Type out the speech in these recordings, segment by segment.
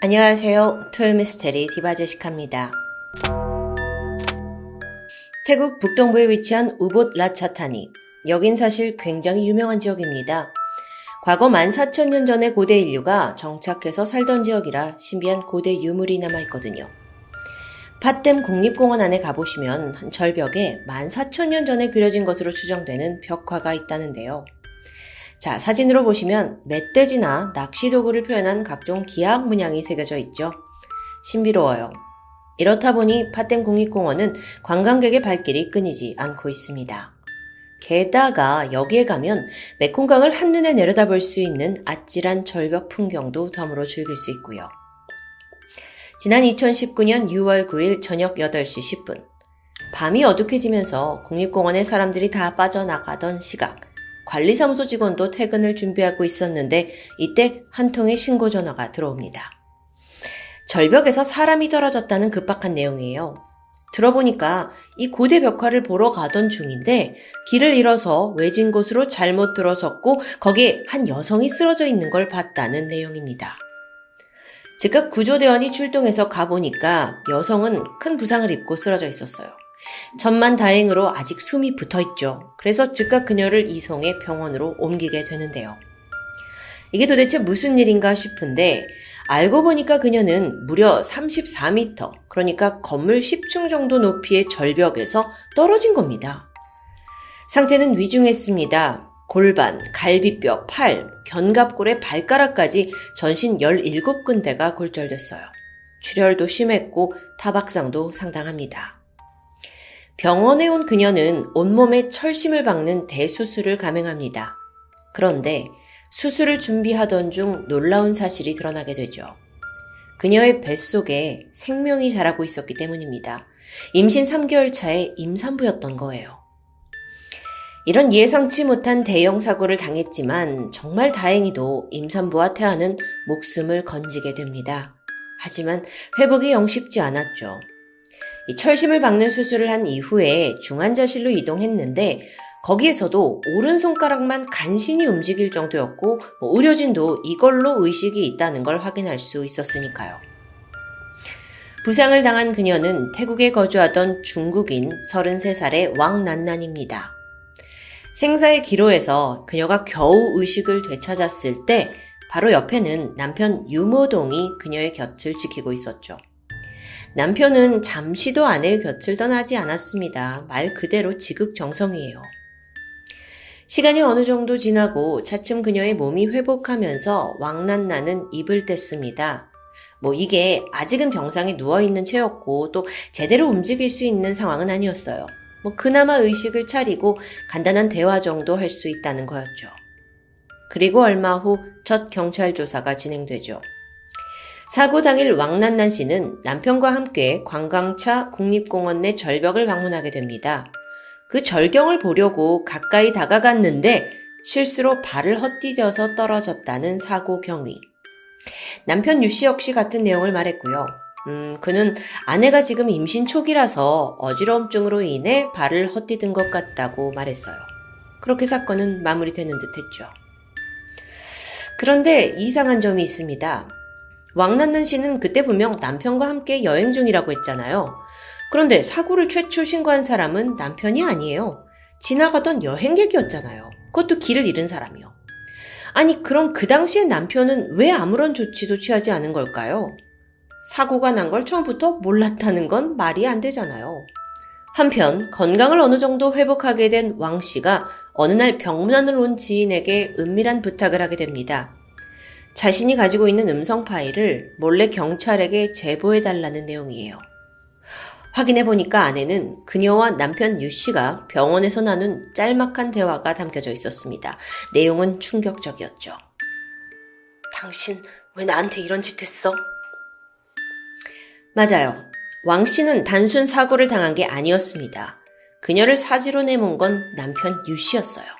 안녕하세요. 토요미스테리 디바제시카입니다. 태국 북동부에 위치한 우봇 라차타니. 여긴 사실 굉장히 유명한 지역입니다. 과거 14,000년 전의 고대 인류가 정착해서 살던 지역이라 신비한 고대 유물이 남아있거든요. 팥댐 국립공원 안에 가보시면 한 절벽에 14,000년 전에 그려진 것으로 추정되는 벽화가 있다는데요. 자, 사진으로 보시면 멧돼지나 낚시 도구를 표현한 각종 기악 문양이 새겨져 있죠. 신비로워요. 이렇다 보니 팥댐 국립공원은 관광객의 발길이 끊이지 않고 있습니다. 게다가 여기에 가면 메콩강을 한눈에 내려다볼 수 있는 아찔한 절벽 풍경도 덤으로 즐길 수 있고요. 지난 2019년 6월 9일 저녁 8시 10분. 밤이 어둑해지면서 국립공원에 사람들이 다 빠져나가던 시각. 관리사무소 직원도 퇴근을 준비하고 있었는데 이때 한 통의 신고 전화가 들어옵니다. 절벽에서 사람이 떨어졌다는 급박한 내용이에요. 들어보니까 이 고대 벽화를 보러 가던 중인데 길을 잃어서 외진 곳으로 잘못 들어섰고 거기에 한 여성이 쓰러져 있는 걸 봤다는 내용입니다. 즉각 구조대원이 출동해서 가보니까 여성은 큰 부상을 입고 쓰러져 있었어요. 천만 다행으로 아직 숨이 붙어 있죠. 그래서 즉각 그녀를 이송해 병원으로 옮기게 되는데요. 이게 도대체 무슨 일인가 싶은데 알고 보니까 그녀는 무려 34m, 그러니까 건물 10층 정도 높이의 절벽에서 떨어진 겁니다. 상태는 위중했습니다. 골반, 갈비뼈, 팔, 견갑골의 발가락까지 전신 17군데가 골절됐어요. 출혈도 심했고 타박상도 상당합니다. 병원에 온 그녀는 온몸에 철심을 박는 대수술을 감행합니다. 그런데 수술을 준비하던 중 놀라운 사실이 드러나게 되죠. 그녀의 뱃속에 생명이 자라고 있었기 때문입니다. 임신 3개월 차에 임산부였던 거예요. 이런 예상치 못한 대형 사고를 당했지만 정말 다행히도 임산부와 태아는 목숨을 건지게 됩니다. 하지만 회복이 영 쉽지 않았죠. 철심을 박는 수술을 한 이후에 중환자실로 이동했는데 거기에서도 오른손가락만 간신히 움직일 정도였고 뭐 의료진도 이걸로 의식이 있다는 걸 확인할 수 있었으니까요. 부상을 당한 그녀는 태국에 거주하던 중국인 33살의 왕난난입니다. 생사의 기로에서 그녀가 겨우 의식을 되찾았을 때 바로 옆에는 남편 유모동이 그녀의 곁을 지키고 있었죠. 남편은 잠시도 아내의 곁을 떠나지 않았습니다. 말 그대로 지극정성이에요. 시간이 어느 정도 지나고 차츰 그녀의 몸이 회복하면서 왕난나는 입을 뗐습니다. 뭐 이게 아직은 병상에 누워있는 채였고 또 제대로 움직일 수 있는 상황은 아니었어요. 뭐 그나마 의식을 차리고 간단한 대화 정도 할 수 있다는 거였죠. 그리고 얼마 후 첫 경찰 조사가 진행되죠. 사고 당일 왕난난 씨는 남편과 함께 관광차 국립공원 내 절벽을 방문하게 됩니다. 그 절경을 보려고 가까이 다가갔는데 실수로 발을 헛디뎌서 떨어졌다는 사고 경위. 남편 유 씨 역시 같은 내용을 말했고요. 음, 그는 아내가 지금 임신 초기라서 어지러움증으로 인해 발을 헛디딘 것 같다고 말했어요. 그렇게 사건은 마무리되는 듯 했죠. 그런데 이상한 점이 있습니다. 왕난난 씨는 그때 분명 남편과 함께 여행 중이라고 했잖아요. 그런데 사고를 최초 신고한 사람은 남편이 아니에요. 지나가던 여행객이었잖아요. 그것도 길을 잃은 사람이요. 아니, 그럼 그 당시에 남편은 왜 아무런 조치도 취하지 않은 걸까요? 사고가 난 걸 처음부터 몰랐다는 건 말이 안 되잖아요. 한편 건강을 어느 정도 회복하게 된 왕 씨가 어느 날 병문안을 온 지인에게 은밀한 부탁을 하게 됩니다. 자신이 가지고 있는 음성 파일을 몰래 경찰에게 제보해달라는 내용이에요. 확인해 보니까 안에는 그녀와 남편 유 씨가 병원에서 나눈 짤막한 대화가 담겨져 있었습니다. 내용은 충격적이었죠. 당신 왜 나한테 이런 짓 했어? 맞아요. 왕 씨는 단순 사고를 당한 게 아니었습니다. 그녀를 사지로 내몬 건 남편 유 씨였어요.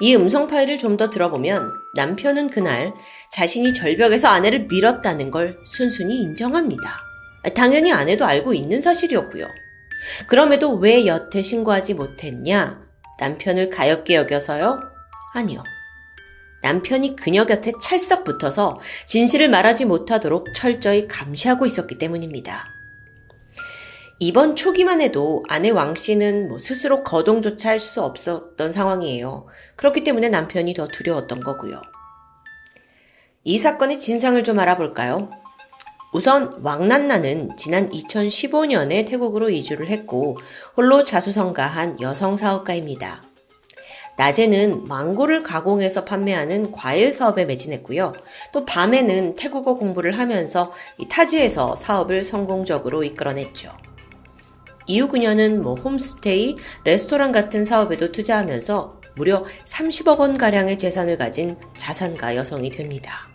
이 음성 파일을 좀 더 들어보면 남편은 그날 자신이 절벽에서 아내를 밀었다는 걸 순순히 인정합니다. 당연히 아내도 알고 있는 사실이었고요. 그럼에도 왜 여태 신고하지 못했냐? 남편을 가엽게 여겨서요? 아니요. 남편이 그녀 곁에 찰싹 붙어서 진실을 말하지 못하도록 철저히 감시하고 있었기 때문입니다. 이번 초기만 해도 아내 왕 씨는 뭐 스스로 거동조차 할 수 없었던 상황이에요. 그렇기 때문에 남편이 더 두려웠던 거고요. 이 사건의 진상을 좀 알아볼까요? 우선 왕난나는 지난 2015년에 태국으로 이주를 했고 홀로 자수성가한 여성 사업가입니다. 낮에는 망고를 가공해서 판매하는 과일 사업에 매진했고요. 또 밤에는 태국어 공부를 하면서 타지에서 사업을 성공적으로 이끌어냈죠. 이후 그녀는 뭐 홈스테이, 레스토랑 같은 사업에도 투자하면서 무려 30억 원가량의 재산을 가진 자산가 여성이 됩니다.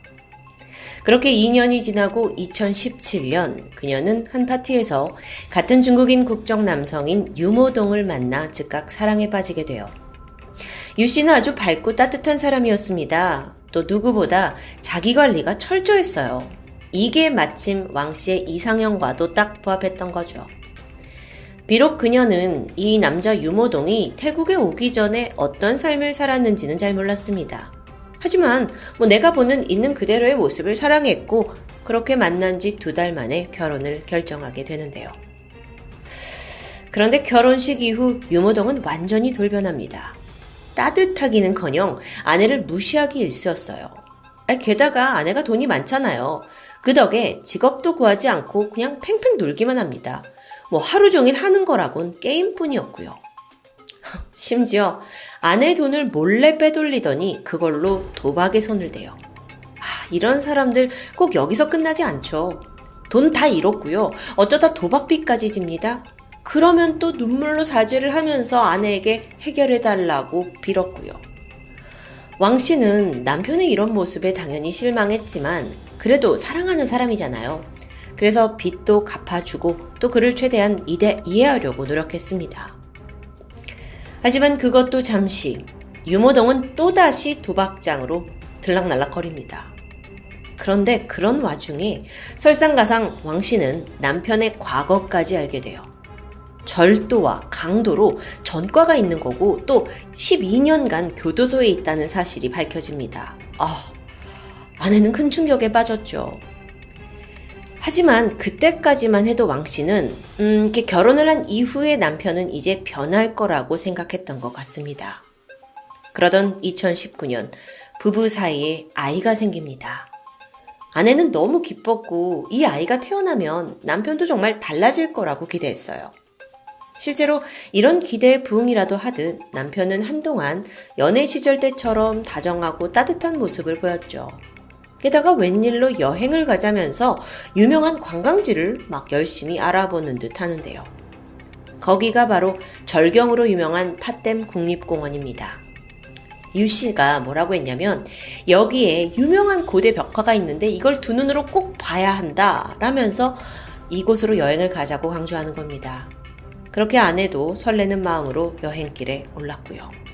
그렇게 2년이 지나고 2017년 그녀는 한 파티에서 같은 중국인 국적 남성인 유모동을 만나 즉각 사랑에 빠지게 돼요. 유 씨는 아주 밝고 따뜻한 사람이었습니다. 또 누구보다 자기 관리가 철저했어요. 이게 마침 왕 씨의 이상형과도 딱 부합했던 거죠. 비록 그녀는 이 남자 유모동이 태국에 오기 전에 어떤 삶을 살았는지는 잘 몰랐습니다. 하지만 뭐 내가 보는 있는 그대로의 모습을 사랑했고 그렇게 만난 지 두 달 만에 결혼을 결정하게 되는데요. 그런데 결혼식 이후 유모동은 완전히 돌변합니다. 따뜻하기는 커녕 아내를 무시하기 일쑤였어요. 게다가 아내가 돈이 많잖아요. 그 덕에 직업도 구하지 않고 그냥 팽팽 놀기만 합니다. 뭐 하루 종일 하는 거라곤 게임뿐이었고요. 심지어 아내 돈을 몰래 빼돌리더니 그걸로 도박에 손을 대요. 아, 이런 사람들 꼭 여기서 끝나지 않죠. 돈 다 잃었고요. 어쩌다 도박비까지 집니다. 그러면 또 눈물로 사죄를 하면서 아내에게 해결해달라고 빌었고요. 왕 씨는 남편의 이런 모습에 당연히 실망했지만 그래도 사랑하는 사람이잖아요. 그래서 빚도 갚아주고 또 그를 최대한 이대, 이해하려고 노력했습니다. 하지만 그것도 잠시 유모동은 또다시 도박장으로 들락날락거립니다. 그런데 그런 와중에 설상가상 왕 씨는 남편의 과거까지 알게 돼요. 절도와 강도로 전과가 있는 거고 또 12년간 교도소에 있다는 사실이 밝혀집니다. 아, 아내는 큰 충격에 빠졌죠. 하지만 그때까지만 해도 왕 씨는 음, 결혼을 한 이후에 남편은 이제 변할 거라고 생각했던 것 같습니다. 그러던 2019년 부부 사이에 아이가 생깁니다. 아내는 너무 기뻤고 이 아이가 태어나면 남편도 정말 달라질 거라고 기대했어요. 실제로 이런 기대에 부응이라도 하듯 남편은 한동안 연애 시절 때처럼 다정하고 따뜻한 모습을 보였죠. 게다가 웬일로 여행을 가자면서 유명한 관광지를 막 열심히 알아보는 듯 하는데요. 거기가 바로 절경으로 유명한 팥댐 국립공원입니다. 유 씨가 뭐라고 했냐면 여기에 유명한 고대 벽화가 있는데 이걸 두 눈으로 꼭 봐야 한다 라면서 이곳으로 여행을 가자고 강조하는 겁니다. 그렇게 아내도 설레는 마음으로 여행길에 올랐고요.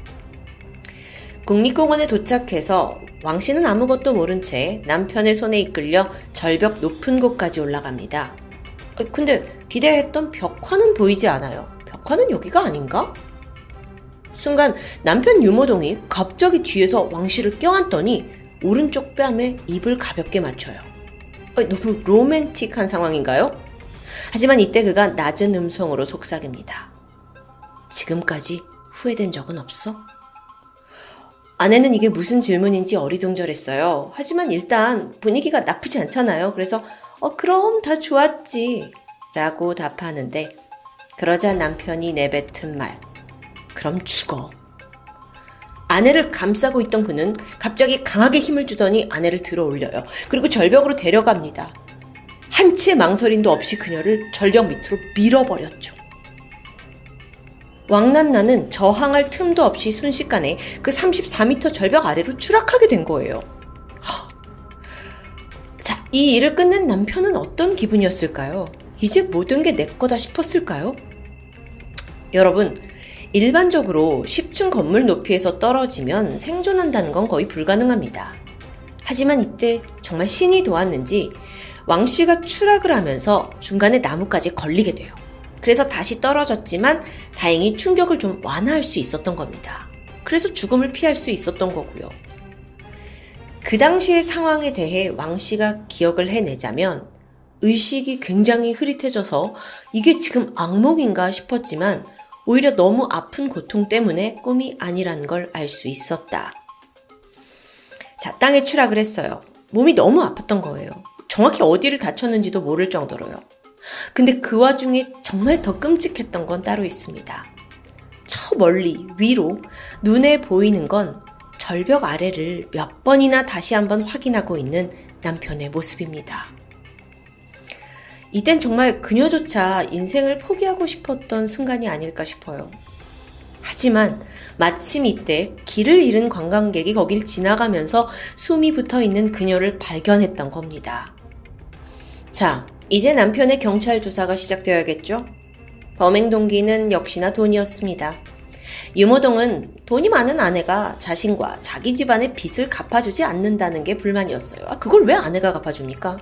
국립공원에 도착해서 왕 씨는 아무것도 모른 채 남편의 손에 이끌려 절벽 높은 곳까지 올라갑니다. 어, 근데 기대했던 벽화는 보이지 않아요. 벽화는 여기가 아닌가? 순간 남편 유모동이 갑자기 뒤에서 왕 씨를 껴안더니 오른쪽 뺨에 입을 가볍게 맞춰요. 어, 너무 로맨틱한 상황인가요? 하지만 이때 그가 낮은 음성으로 속삭입니다. 지금까지 후회된 적은 없어? 아내는 이게 무슨 질문인지 어리둥절했어요. 하지만 일단 분위기가 나쁘지 않잖아요. 그래서 어 그럼 다 좋았지 라고 답하는데 그러자 남편이 내뱉은 말 그럼 죽어. 아내를 감싸고 있던 그는 갑자기 강하게 힘을 주더니 아내를 들어 올려요. 그리고 절벽으로 데려갑니다. 한채 망설임도 없이 그녀를 절벽 밑으로 밀어버렸죠. 왕난나는 저항할 틈도 없이 순식간에 그 34m 절벽 아래로 추락하게 된 거예요. 하. 자, 이 일을 끝낸 남편은 어떤 기분이었을까요? 이제 모든 게 내 거다 싶었을까요? 여러분, 일반적으로 10층 건물 높이에서 떨어지면 생존한다는 건 거의 불가능합니다. 하지만 이때 정말 신이 도왔는지 왕 씨가 추락을 하면서 중간에 나무까지 걸리게 돼요. 그래서 다시 떨어졌지만 다행히 충격을 좀 완화할 수 있었던 겁니다. 그래서 죽음을 피할 수 있었던 거고요. 그 당시의 상황에 대해 왕 씨가 기억을 해내자면 의식이 굉장히 흐릿해져서 이게 지금 악몽인가 싶었지만 오히려 너무 아픈 고통 때문에 꿈이 아니란 걸 알 수 있었다. 자, 땅에 추락을 했어요. 몸이 너무 아팠던 거예요. 정확히 어디를 다쳤는지도 모를 정도로요. 근데 그 와중에 정말 더 끔찍했던 건 따로 있습니다. 저 멀리 위로 눈에 보이는 건 절벽 아래를 몇 번이나 다시 한번 확인하고 있는 남편의 모습입니다. 이땐 정말 그녀조차 인생을 포기하고 싶었던 순간이 아닐까 싶어요. 하지만 마침 이때 길을 잃은 관광객이 거길 지나가면서 숨이 붙어 있는 그녀를 발견했던 겁니다. 자, 이제 남편의 경찰 조사가 시작되어야겠죠? 범행 동기는 역시나 돈이었습니다. 유모동은 돈이 많은 아내가 자신과 자기 집안의 빚을 갚아주지 않는다는 게 불만이었어요. 아, 그걸 왜 아내가 갚아줍니까?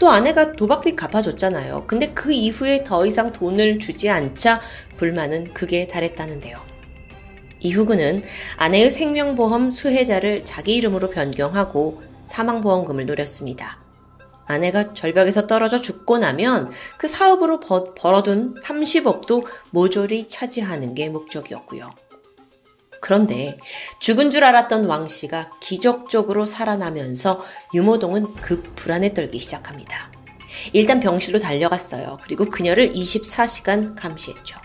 또 아내가 도박빚 갚아줬잖아요. 근데 그 이후에 더 이상 돈을 주지 않자 불만은 극에 달했다는데요. 이후 그는 아내의 생명보험 수혜자를 자기 이름으로 변경하고 사망보험금을 노렸습니다. 아내가 절벽에서 떨어져 죽고 나면 그 사업으로 버, 벌어둔 30억도 모조리 차지하는 게 목적이었고요. 그런데 죽은 줄 알았던 왕 씨가 기적적으로 살아나면서 유모동은 급 불안에 떨기 시작합니다. 일단 병실로 달려갔어요. 그리고 그녀를 24시간 감시했죠.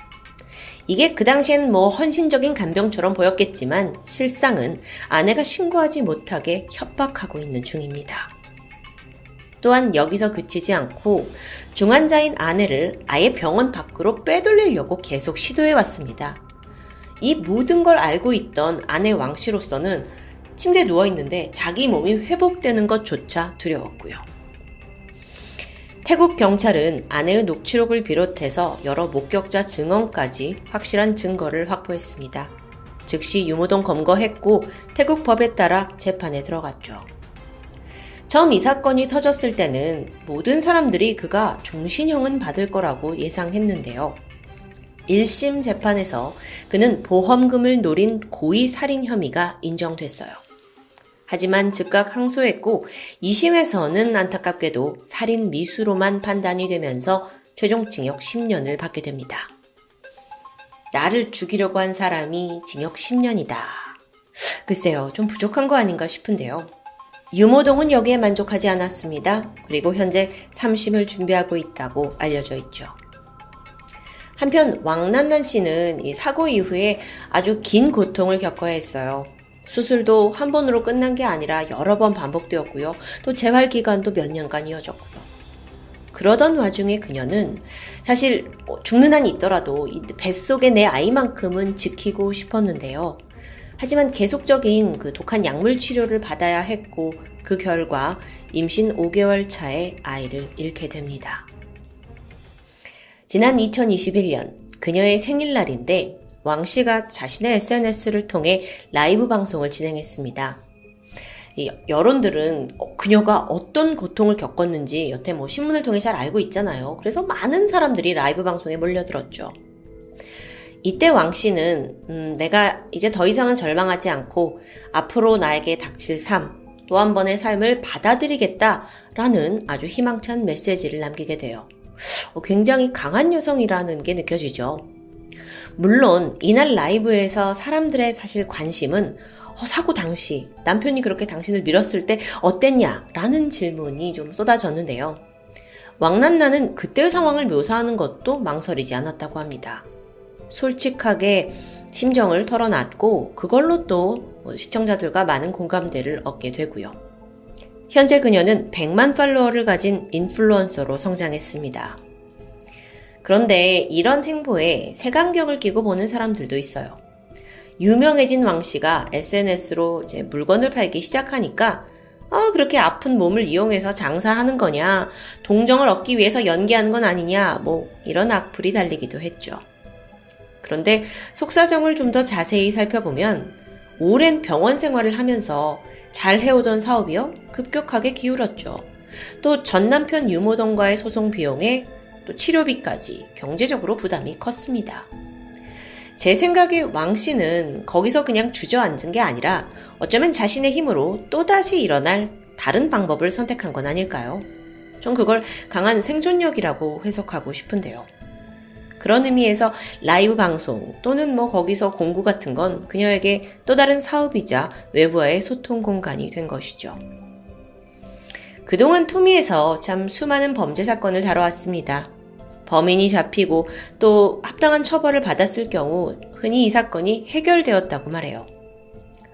이게 그 당시엔 뭐 헌신적인 간병처럼 보였겠지만 실상은 아내가 신고하지 못하게 협박하고 있는 중입니다. 또한 여기서 그치지 않고 중환자인 아내를 아예 병원 밖으로 빼돌리려고 계속 시도해 왔습니다. 이 모든 걸 알고 있던 아내 왕 씨로서는 침대에 누워 있는데 자기 몸이 회복되는 것조차 두려웠고요. 태국 경찰은 아내의 녹취록을 비롯해서 여러 목격자 증언까지 확실한 증거를 확보했습니다. 즉시 유무동 검거했고 태국 법에 따라 재판에 들어갔죠. 처음 이 사건이 터졌을 때는 모든 사람들이 그가 종신형은 받을 거라고 예상했는데요. 1심 재판에서 그는 보험금을 노린 고의 살인 혐의가 인정됐어요. 하지만 즉각 항소했고 2심에서는 안타깝게도 살인 미수로만 판단이 되면서 최종 징역 10년을 받게 됩니다. 나를 죽이려고 한 사람이 징역 10년이다. 글쎄요, 좀 부족한 거 아닌가 싶은데요. 유모동은 여기에 만족하지 않았습니다. 그리고 현재 3심을 준비하고 있다고 알려져 있죠. 한편 왕난난 씨는 이 사고 이후에 아주 긴 고통을 겪어야 했어요. 수술도 한 번으로 끝난 게 아니라 여러 번 반복되었고요. 또 재활 기간도 몇 년간 이어졌고요. 그러던 와중에 그녀는 사실 뭐 죽는 한이 있더라도 뱃속에 내 아이만큼은 지키고 싶었는데요. 하지만 계속적인 그 독한 약물 치료를 받아야 했고 그 결과 임신 5개월 차에 아이를 잃게 됩니다. 지난 2021년 그녀의 생일날인데 왕 씨가 자신의 SNS를 통해 라이브 방송을 진행했습니다. 여론들은 어, 그녀가 어떤 고통을 겪었는지 여태 뭐 신문을 통해 잘 알고 있잖아요. 그래서 많은 사람들이 라이브 방송에 몰려들었죠. 이때 왕 씨는 음, 내가 이제 더 이상은 절망하지 않고 앞으로 나에게 닥칠 삶, 또 한 번의 삶을 받아들이겠다라는 아주 희망찬 메시지를 남기게 돼요. 어, 굉장히 강한 여성이라는 게 느껴지죠. 물론 이날 라이브에서 사람들의 사실 관심은 어, 사고 당시 남편이 그렇게 당신을 밀었을 때 어땠냐? 라는 질문이 좀 쏟아졌는데요. 왕난나는 그때의 상황을 묘사하는 것도 망설이지 않았다고 합니다. 솔직하게 심정을 털어놨고 그걸로 또 시청자들과 많은 공감대를 얻게 되고요. 현재 그녀는 100만 팔로워를 가진 인플루언서로 성장했습니다. 그런데 이런 행보에 색안경을 끼고 보는 사람들도 있어요. 유명해진 왕 씨가 SNS로 이제 물건을 팔기 시작하니까 아, 그렇게 아픈 몸을 이용해서 장사하는 거냐, 동정을 얻기 위해서 연기하는 건 아니냐, 뭐, 이런 악플이 달리기도 했죠. 그런데 속사정을 좀 더 자세히 살펴보면, 오랜 병원 생활을 하면서 잘 해오던 사업이요, 급격하게 기울었죠. 또 전 남편 유모동과의 소송 비용에 또 치료비까지 경제적으로 부담이 컸습니다. 제 생각에 왕 씨는 거기서 그냥 주저앉은 게 아니라 어쩌면 자신의 힘으로 또다시 일어날 다른 방법을 선택한 건 아닐까요? 전 그걸 강한 생존력이라고 해석하고 싶은데요. 그런 의미에서 라이브 방송 또는 뭐 거기서 공구 같은 건 그녀에게 또 다른 사업이자 외부와의 소통 공간이 된 것이죠. 그동안 토미에서 참 수많은 범죄 사건을 다뤄왔습니다. 범인이 잡히고 또 합당한 처벌을 받았을 경우 흔히 이 사건이 해결되었다고 말해요.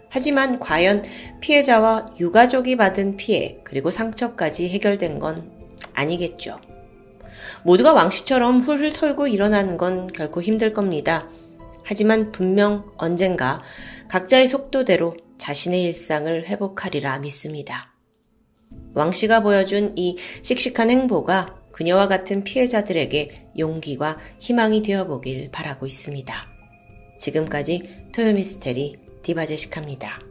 하지만 과연 피해자와 유가족이 받은 피해 그리고 상처까지 해결된 건 아니겠죠. 모두가 왕씨처럼 훌훌 털고 일어나는 건 결코 힘들 겁니다. 하지만 분명 언젠가 각자의 속도대로 자신의 일상을 회복하리라 믿습니다. 왕씨가 보여준 이 씩씩한 행보가 그녀와 같은 피해자들에게 용기와 희망이 되어보길 바라고 있습니다. 지금까지 토요미스테리 디바제식합니다.